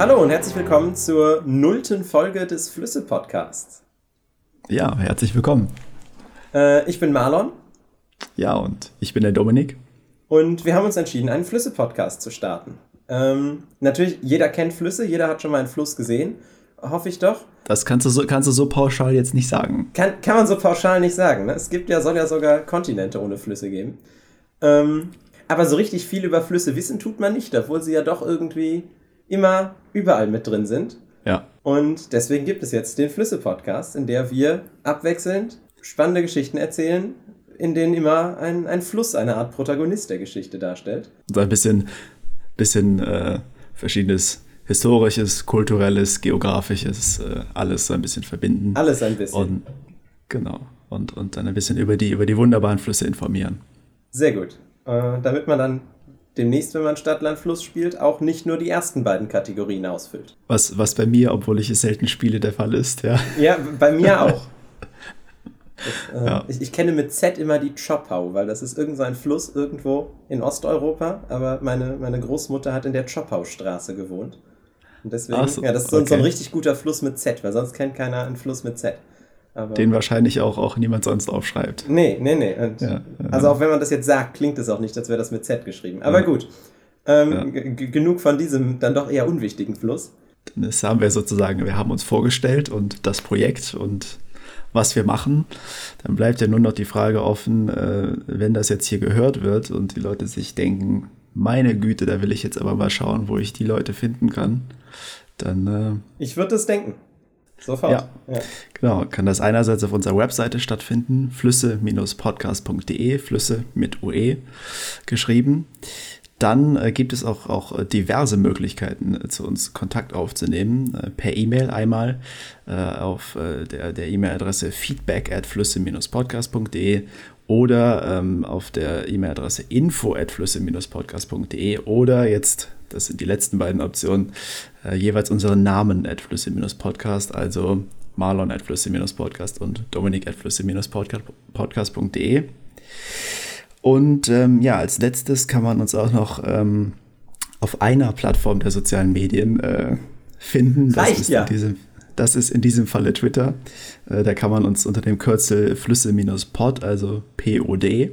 Hallo und herzlich willkommen zur nullten Folge des Flüsse-Podcasts. Ja, herzlich willkommen. Äh, ich bin Marlon. Ja, und ich bin der Dominik. Und wir haben uns entschieden, einen Flüsse-Podcast zu starten. Ähm, natürlich, jeder kennt Flüsse, jeder hat schon mal einen Fluss gesehen, hoffe ich doch. Das kannst du so, kannst du so pauschal jetzt nicht sagen. Kann, kann man so pauschal nicht sagen. Ne? Es gibt ja, soll ja sogar Kontinente ohne Flüsse geben. Ähm, aber so richtig viel über Flüsse wissen tut man nicht, obwohl sie ja doch irgendwie immer überall mit drin sind. Ja. Und deswegen gibt es jetzt den Flüsse-Podcast, in der wir abwechselnd spannende Geschichten erzählen, in denen immer ein, ein Fluss eine Art Protagonist der Geschichte darstellt. So ein bisschen, bisschen äh, verschiedenes historisches, kulturelles, geografisches, äh, alles so ein bisschen verbinden. Alles ein bisschen. Und, genau. Und, und dann ein bisschen über die, über die wunderbaren Flüsse informieren. Sehr gut. Äh, damit man dann demnächst, wenn man Stadt-Land-Fluss spielt, auch nicht nur die ersten beiden Kategorien ausfüllt. Was, was bei mir, obwohl ich es selten spiele, der Fall ist, ja. Ja, bei mir auch. Das, äh, ja. ich, ich, kenne mit Z immer die Choppau, weil das ist irgendein so Fluss irgendwo in Osteuropa, aber meine, meine Großmutter hat in der Choppau-Straße gewohnt. Und deswegen, so, ja, das ist okay. so, ein richtig guter Fluss mit Z, weil sonst kennt keiner einen Fluss mit Z. Aber Den wahrscheinlich auch, auch niemand sonst aufschreibt. Nee, nee, nee. Ja, also auch wenn man das jetzt sagt, klingt es auch nicht, als wäre das mit Z geschrieben. Aber gut, ähm, genug von diesem dann doch eher unwichtigen Fluss. Das haben wir sozusagen, wir haben uns vorgestellt und das Projekt und was wir machen. Dann bleibt ja nur noch die Frage offen, äh, wenn das jetzt hier gehört wird und die Leute sich denken, meine Güte, da will ich jetzt aber mal schauen, wo ich die Leute finden kann. Dann. Äh, ich würde es denken. Sofort. Ja, ja, genau. Kann das einerseits auf unserer Webseite stattfinden, flüsse-podcast.de, Flüsse mit UE geschrieben. Dann äh, gibt es auch, auch diverse Möglichkeiten, äh, zu uns Kontakt aufzunehmen. Äh, per E-Mail einmal äh, auf äh, der, der E-Mail-Adresse feedback at flüsse-podcast.de oder ähm, auf der E-Mail-Adresse info at flüsse-podcast.de oder jetzt, das sind die letzten beiden Optionen, äh, jeweils unseren Namen at flüsse-podcast, also Marlon at flüsse-podcast und Dominik at flüsse-podcast.de. Und ähm, ja, als letztes kann man uns auch noch ähm, auf einer Plattform der sozialen Medien äh, finden. Das Reicht ist ja. In diesem, das ist in diesem Falle Twitter. Äh, da kann man uns unter dem Kürzel Flüsse-Pod, also POD,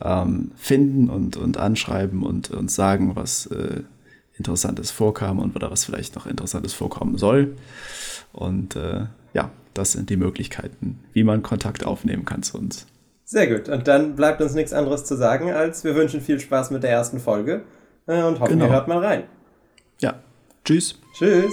ähm, finden und, und anschreiben und uns sagen, was äh, Interessantes vorkam und oder was vielleicht noch Interessantes vorkommen soll. Und äh, ja, das sind die Möglichkeiten, wie man Kontakt aufnehmen kann zu uns. Sehr gut. Und dann bleibt uns nichts anderes zu sagen, als wir wünschen viel Spaß mit der ersten Folge äh, und hoffen, genau. ihr hört mal rein. Ja. Tschüss. Tschüss.